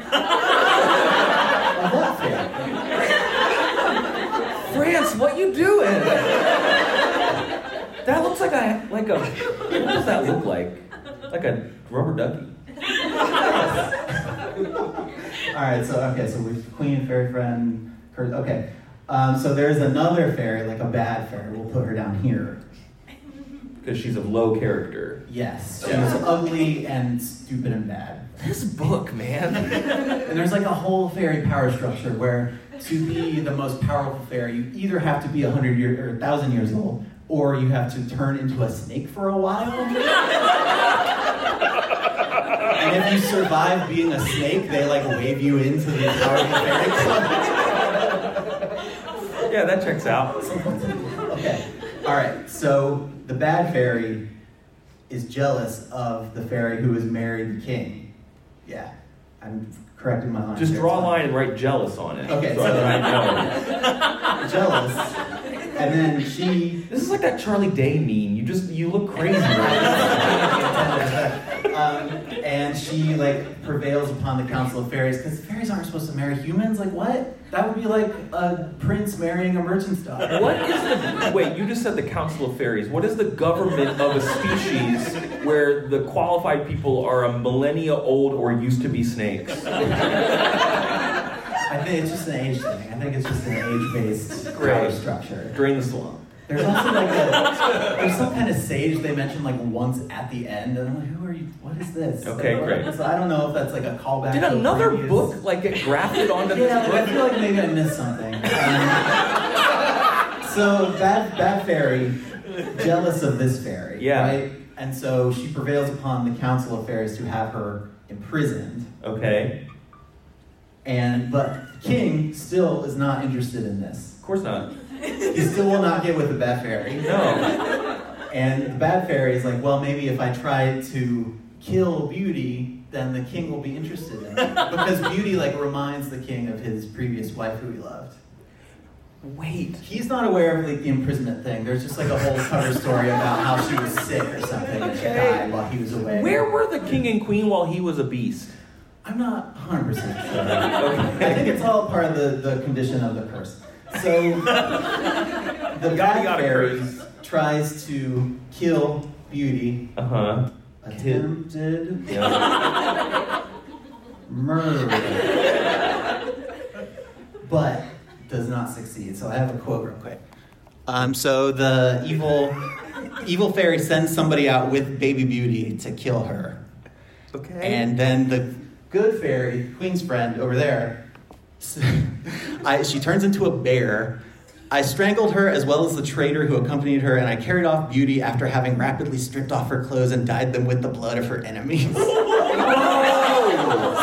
that fairy? France, what you doing? That looks like a like a. What does that look like? Like a rubber ducky. All right, so okay, so we've queen, fairy friend. cur- Okay, um, so there's another fairy, like a bad fairy. We'll put her down here. Because she's of low character. Yes, she's ugly and stupid and bad. This book, man. (laughs) And there's like a whole fairy power structure where to be the most powerful fairy, you either have to be a hundred years or a thousand years old, or you have to turn into a snake for a while. (laughs) and if you survive being a snake, they like wave you into the powerful fairy club. Yeah, that checks out. Okay. All right. So the bad fairy is jealous of the fairy who has married the king. Yeah, I'm correcting my line. Just draw a line and write jealous on it. Okay, so so- I know. Jealous, and then she. This is like that Charlie Day meme. You just you look crazy right um, and she like prevails upon the council of fairies because fairies aren't supposed to marry humans. Like what? That would be like a prince marrying a merchant's daughter. What is the wait? You just said the Council of Fairies. What is the government of a species where the qualified people are a millennia old or used to be snakes? I think it's just an age thing. I think it's just an age-based power structure. Drain the swamp. There's also like a, there's some kind of sage they mentioned like once at the end, and I'm like, who are you? What is this? Okay, Like, great. So I don't know if that's like a callback. Did another previous- book like get grafted onto Yeah, this like, I feel like maybe I missed something. Um, so bad, bad fairy, jealous of this fairy, Yeah. right? And so she prevails upon the council of fairies to have her imprisoned. Okay, And but King still is not interested in this. of course not. He still will not get with the bad fairy. No. And the bad fairy is like, well, maybe if I try to kill Beauty, then the king will be interested in it. Because Beauty like reminds the king of his previous wife who he loved. Wait. He's not aware of like the imprisonment thing. There's just like a whole cover story about how she was sick or something and she died while he was away. Where were the king and queen while he was a beast? I'm not 100% sure. I think it's all part of the, the condition of the curse. So the yada fairy tries to kill Beauty. Uh huh. Attempted Yeah. murder. but does not succeed. So I have a quote real quick. Um, so the evil evil fairy sends somebody out with baby beauty to kill her. Okay. And then the good fairy, Queen's friend over there, (laughs) I, she turns into a bear. I strangled her as well as the traitor who accompanied her, and I carried off Beauty after having rapidly stripped off her clothes and dyed them with the blood of her enemies. (laughs)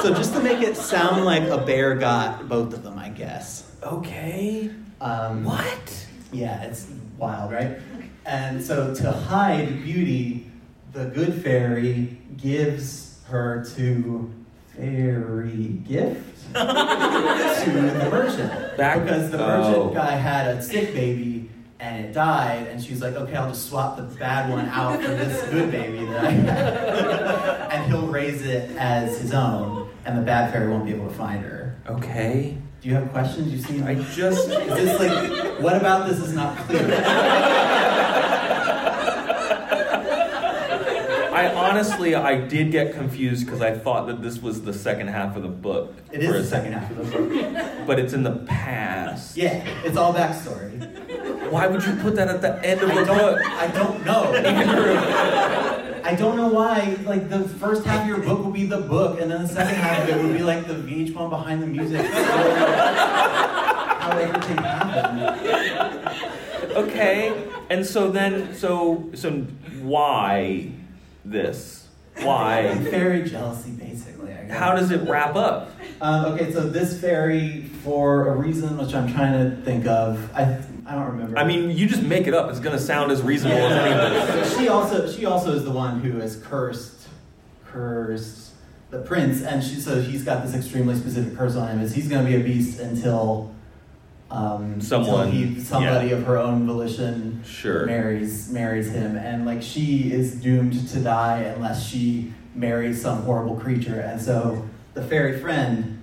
so just to make it sound like a bear got both of them, I guess. okay. Um, What? yeah, it's wild, right? And so to hide Beauty, the good fairy gives her to fairy gift to the merchant. Back- because the merchant oh. guy had a sick baby and it died, and she's like, okay, I'll just swap the bad one out for this good baby that I had. (laughs) and he'll raise it as his own, and the bad fairy won't be able to find her. Okay. Do you have questions? You seem I just. is this like, what about this is not clear? (laughs) I honestly, I did get confused because I thought that this was the second half of the book. It is the second half of the book. (laughs) But it's in the past. Yeah, it's all backstory. Why would you put that at the end of I the book? I don't know. (laughs) I don't know why. Like the first half of your book will be the book, and then the second half of it would be like the VH1 behind the music. (laughs) How everything happened. Okay. And so then, so so why this? (laughs) Why? Fairy jealousy, basically. I guess. How does it wrap up? Um, okay, so this fairy, for a reason which I'm trying to think of, I I don't remember. I mean, you just make it up. It's gonna sound as reasonable as anything. So (laughs) she also she also is the one who has cursed cursed the prince, and she so he's got this extremely specific curse on him. Is he's going to be a beast until Um, Someone- he, somebody yeah. of her own volition Sure. marries marries him, and like she is doomed to die unless she marries some horrible creature. And so the fairy friend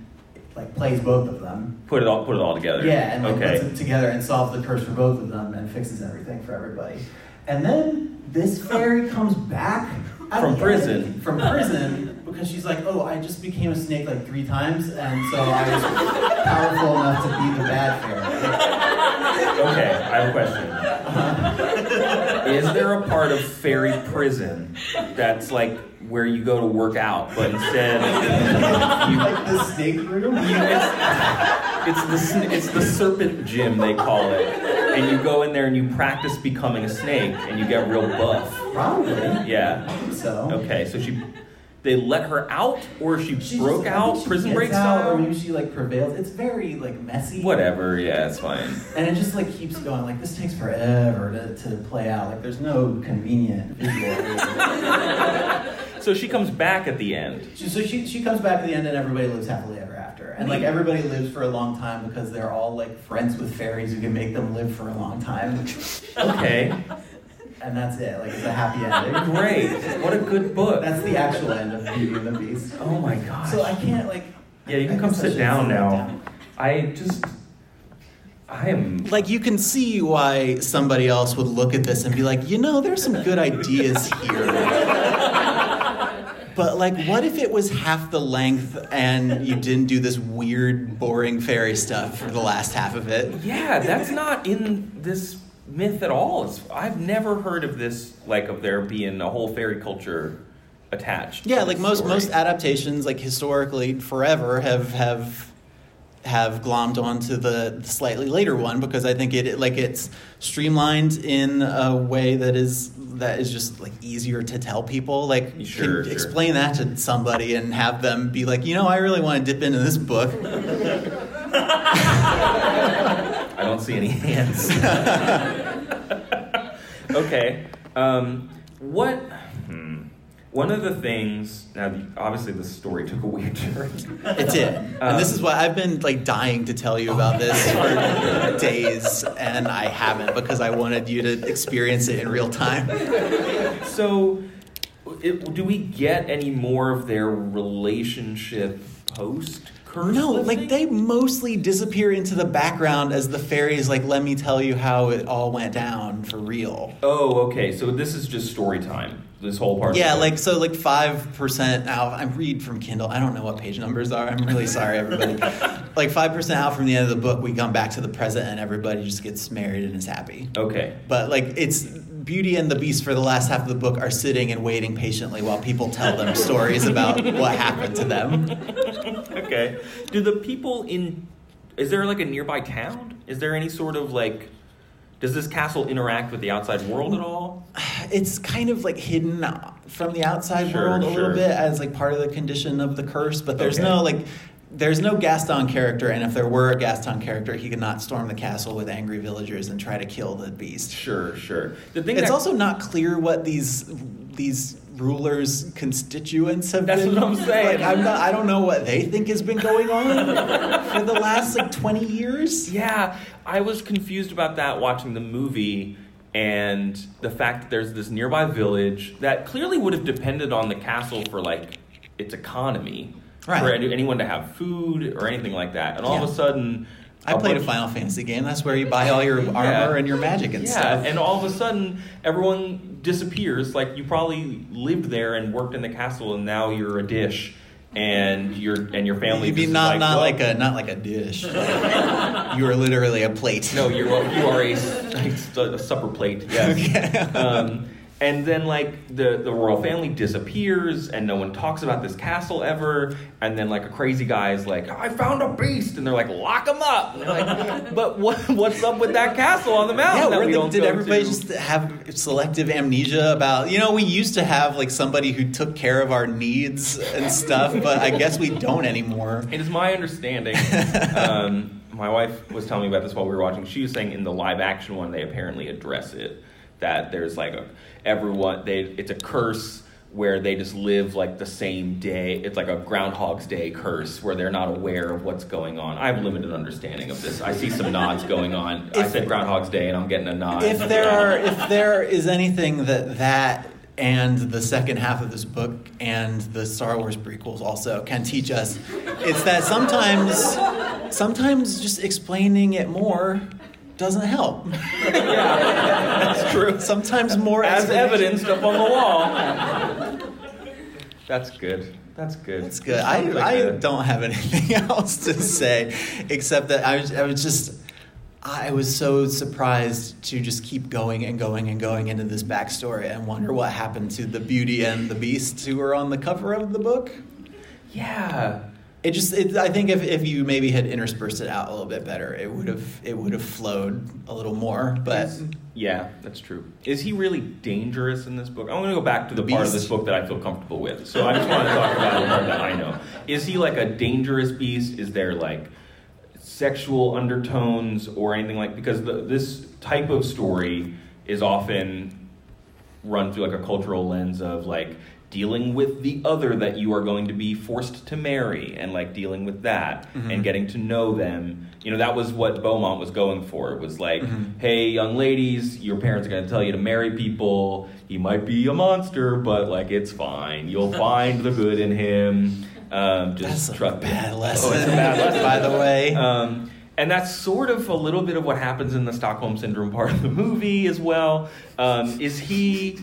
like plays both of them. Put it all put it all together. Yeah, and like okay. puts it together and solves the curse for both of them and fixes everything for everybody. And then this fairy comes back From prison. end- from prison because she's like, oh, I just became a snake like three times, and so I was powerful enough to be the bad fairy. Okay, I have a question. Is there a part of fairy prison that's like where you go to work out, but instead you, like the snake room. it's, it's the it's the serpent gym they call it, and you go in there and you practice becoming a snake, and you get real buff. Probably. Yeah. I think so. Okay, so she they let her out, or she She broke just- out, she prison break out, style. or maybe she like prevails. It's very like messy. Whatever. Yeah, it's fine. And it just like keeps going. Like this takes forever to, to play out. Like there's no convenient. (laughs) So she comes back at the end. She- so she she comes back at the end, and everybody lives happily ever after. And like mm-hmm. everybody lives for a long time because they're all like friends with fairies who can make them live for a long time. Okay, (laughs) And that's it. Like it's a happy ending. (laughs) great. What a good book. That's the actual end of Beauty and the Beast. Oh my gosh. So I can't like. Yeah, you I can come sit down now. down. I just, I am. Like you can see why somebody else would look at this and be like, you know, there's some good ideas here. But like, what if it was half the length and you didn't do this weird, boring fairy stuff for the last half of it? Yeah, that's not in this myth at all. It's, I've never heard of this, like of there being a whole fairy culture attached. Yeah, this like most story. most adaptations, like historically, forever have have have glommed onto the slightly later one because I think it like it's streamlined in a way that is that is just like easier to tell people. Like, Sure, can sure. explain that to somebody and have them be like, you know, I really want to dip into this book. (laughs) I don't see any (laughs) hands. (laughs) okay. Um, what? Hmm. One of the things. Now, obviously, the story took a weird turn. It did, and this is why I've been like dying to tell you about this (laughs) for days, and I haven't because I wanted you to experience it in real time. So, it, do we get any more of their relationship post curse? No, lifting? like they mostly disappear into the background as the fairies like let me tell you how it all went down for real. Oh, okay. So this is just story time. This whole part. Yeah, like so like 5% out I read from Kindle. I don't know what page numbers are. I'm really sorry everybody. (laughs) like 5% out from the end of the book we come back to the present and everybody just gets married and is happy. Okay. But like it's Beauty and the Beast for the last half of the book are sitting and waiting patiently while people tell them (laughs) stories about what happened to them. Okay. Do the people in? Is there like a nearby town? Is there any sort of like? Does this castle interact with the outside world at all? it's kind of like hidden from the outside Sure, world a sure. little bit as like part of the condition of the curse but there's Okay. no like there's no Gaston character and if there were a Gaston character he could not storm the castle with angry villagers and try to kill the beast Sure, sure. The thing it's that, also not clear what these these rulers constituents have That's been what I'm (laughs) saying. like I'm not I don't know what they think has been going on (laughs) for the last like 20 years Yeah, I was confused about that watching the movie and the fact that there's this nearby village that clearly would have depended on the castle for like its economy. Right. For any, anyone to have food or anything like that. And all of a sudden I played a Final Fantasy game that's where you buy all your (laughs) armor Yeah. and your magic and yeah, stuff and all of a sudden everyone disappears. Like you probably lived there and worked in the castle, and now you're a dish, and your and your family. You mean not like, not well, like a not like a dish. You are literally a plate. No, you're you are a, a supper plate. Yes. (laughs) Um, and then like the the royal family disappears, and no one talks about this castle ever. And then like a crazy guy is like, "I found a beast," and they're like, "Lock him up." And like, (laughs) but what what's up with that castle on the mountain? Yeah, that we the- don't did go everybody to? just have selective amnesia about? You know, we used to have like somebody who took care of our needs and stuff, but I guess we don't anymore. It is my understanding. (laughs) um, my wife was telling me about this while we were watching. She was saying in the live action one, they apparently address it that there's like a everyone they it's a curse where they just live like the same day. It's like a Groundhog's Day curse where they're not aware of what's going on. I have limited understanding of this. I see some nods going on. I said Groundhog's Day, and I'm getting a nod. if there are if there is anything that that and the second half of this book and the Star Wars prequels also can teach us, it's that sometimes sometimes just explaining it more doesn't help. (laughs) Yeah, that's true. Sometimes more As evidenced up on the wall. That's good. That's good. That's good. I, like I a- don't have (laughs) anything else to say except that I was, I was just I was so surprised to just keep going and going and going into this backstory and wonder what happened to the Beauty and the Beast who were on the cover of the book. Yeah. It just it, I think if, if you maybe had interspersed it out a little bit better, it would have it would have flowed a little more. But Yeah, that's true. Is he really dangerous in this book? I'm going to go back to the, The part of this book that I feel comfortable with. So I just want to talk about the part that I know. Is he like a dangerous beast? Is there like sexual undertones or anything like? Because the, this type of story is often run through like a cultural lens of like dealing with the other that you are going to be forced to marry and like dealing with that and getting to know them you know that was what beaumont was going for it was like hey young ladies your parents are going to tell you to marry people he might be a monster but like it's fine you'll (laughs) find the good in him um, just that's a trust me. bad Oh, lesson. it's a bad (laughs) lesson. by the way. Um, and that's sort of a little bit of what happens in the Stockholm syndrome part of the movie as well. Um, is he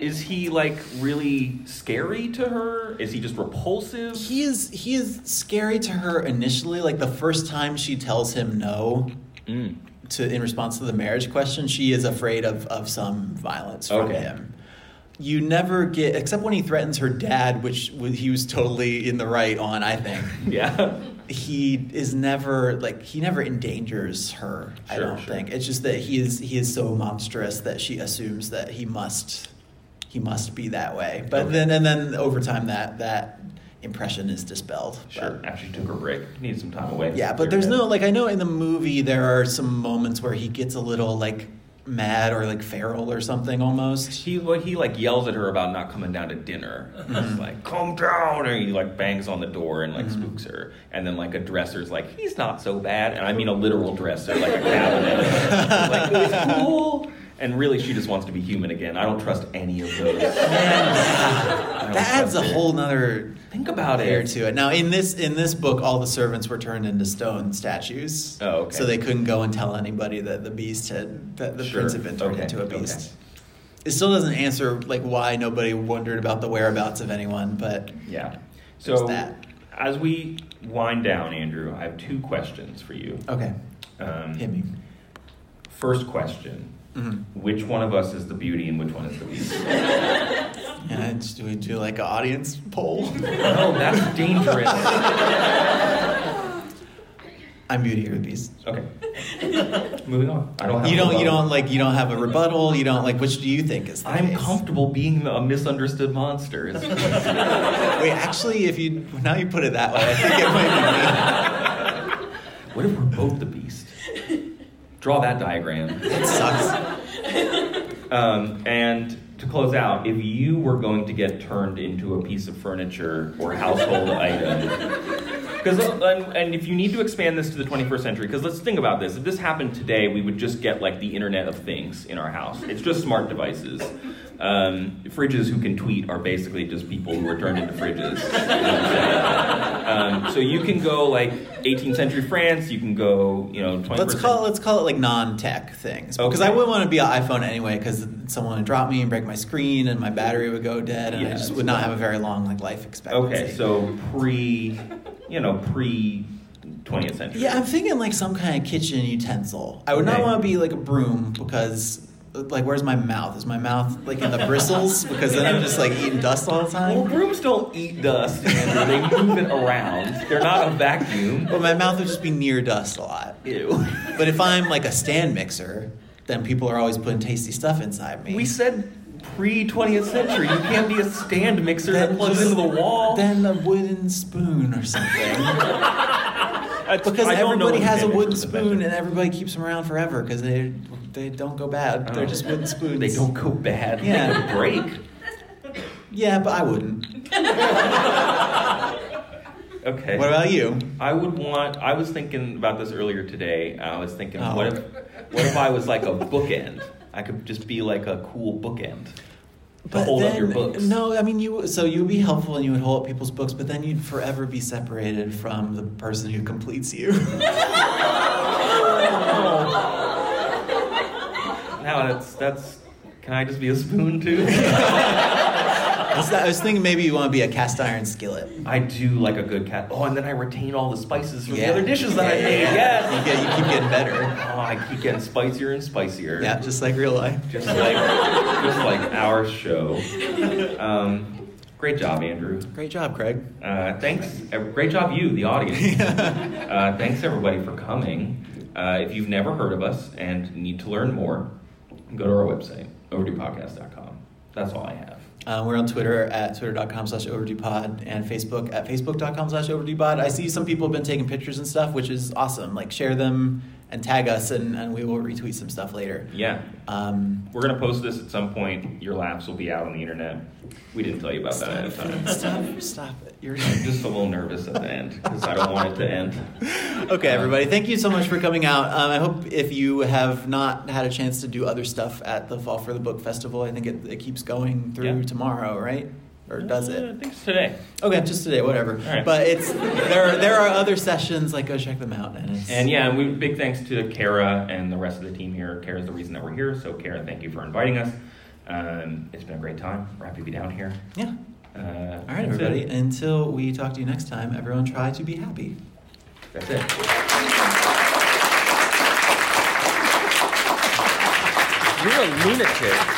is he like really scary to her? Is he just repulsive? he is he is scary to her initially. Like the first time she tells him no, Mm. to in response to the marriage question, she is afraid of of some violence from Okay. him. You never get except when he threatens her dad, which he was totally in the right on. I think (laughs) Yeah. he is never like he never endangers her. I don't sure. think it's just that he is he is so monstrous that she assumes that he must he must be that way. But Okay. then and then over time that that impression is dispelled. Sure. But- After she took a break, needed some time away. yeah, but there's no like I know in the movie there are some moments where he gets a little like mad or like feral or something almost. He well, he like yells at her about not coming down to dinner. Mm-hmm. He's like, "Come down!" and he like bangs on the door and like spooks her. And then like a dresser's like, "He's not so bad," and I mean a literal dresser, like a cabinet. (laughs) like he's cool. And really, she just wants to be human again. I don't trust any of those. (laughs) I don't That adds a it. whole nother Think about layer it. to it. Now in this in this book, all the servants were turned into stone statues. Oh, okay. So they couldn't go and tell anybody that the beast had that the Sure. prince had been turned Okay, into a okay. beast. It still doesn't answer like why nobody wondered about the whereabouts of anyone, but Yeah. So that. as we wind down, Andrew, I have two questions for you. okay, Um, hit me. First question: Mhm. Which one of us is the beauty and which one is the beast? (laughs) Yeah, just- do we do like an audience poll? (laughs) No, that's dangerous. (laughs) I'm Beauty or the Beast. Okay. Moving on. I don't have. You don't. You don't like. You don't have a rebuttal. You don't like. Which do you think is the I'm case? comfortable being a misunderstood monster. Wait, actually, if you now you put it that way, I think it might be. me. what if we're both the beast? Draw that diagram. (laughs) It sucks. Um, and to close out, if you were going to get turned into a piece of furniture or household (laughs) item, because and, and if you need to expand this to the 21st century, because let's think about this. If this happened today, we would just get like the Internet of Things in our house. It's just smart devices. Um, fridges who can tweet are basically just people who are turned into fridges. You know what I'm saying? um, so you can go like 18th century France. You can go, you know, 21st Let's call it, let's call it like non-tech things because I wouldn't want to be an iPhone anyway because someone would drop me and break my screen and my battery would go dead and I just would not have a very long like life expectancy. Okay, so pre, you know, pre 20th century. yeah, I'm thinking like some kind of kitchen utensil. I would not want to be like a broom because like where's my mouth? Is my mouth like in the bristles? Because then I'm just like eating dust all the time. Well, brooms don't eat dust, Andrew. They move it around. They're not a vacuum. But my mouth would just be near dust a lot. Ew. But if I'm like a stand mixer, then people are always putting tasty stuff inside me. We said pre 20th century. You can't be a stand mixer that plugs just- into the wall. Then a wooden spoon or something. (laughs) That's- because everybody has a wooden spoon and everybody keeps them around forever because they they don't go bad. They're just wooden spoons. They don't go bad. Yeah. They break. Yeah, but I wouldn't. Okay. What about you? I would want. I was thinking about this earlier today. I was thinking, Oh. what if, what if I was like a bookend? I could just be like a cool bookend to hold up your books. No, I mean you. So you would be helpful and you would hold up people's books, but then you'd forever be separated from the person who completes you. (laughs) Now that's that's. Can I just be a spoon too? (laughs) I was- thinking maybe you want to be a cast iron skillet. I do like a good cat. Oh, and then I retain all the spices from Yeah. the other dishes that I Yeah, made. yeah, Yes. You, get, you keep getting better. Oh, I keep getting spicier and spicier. Yeah, just like real life. Just like just like our show. Um, great job, Andrew. Great job, Craig. Uh, thanks. Great job, you, the audience. (laughs) uh, thanks, everybody, for coming. Uh, if you've never heard of us and need to learn more, go to our website, overduepodcast.com. That's all I have. Uh, we're on Twitter at twitter.com slash overduepod and Facebook at facebook.com slash overduepod. I see some people have been taking pictures and stuff, which is awesome. Like, share them and tag us, and, and we will retweet some stuff later. Yeah. Um, We're going to post this at some point. Your laughs will be out on the internet. We didn't tell you about that ahead of time. stop, (laughs) stop it. You're I'm just a little nervous at the end because I don't want it to end. (laughs) okay, everybody. Thank you so much for coming out. Um, I hope if you have not had a chance to do other stuff at the Fall for the Book Festival, I think it, it keeps going through Yeah. tomorrow, right? Or does Uh, I it? think it's today. Okay, just today, whatever. right. But it's there. There are other sessions. Like, go check them out. And it's And yeah, we big thanks to Kara and the rest of the team here. Kara's the reason that we're here. So Kara, thank you for inviting us. Um, it's been a great time. We're happy to be down here. yeah. Uh, All right, everybody. It. Until we talk to you next time, everyone try to be happy. That's it. You're a lunatic.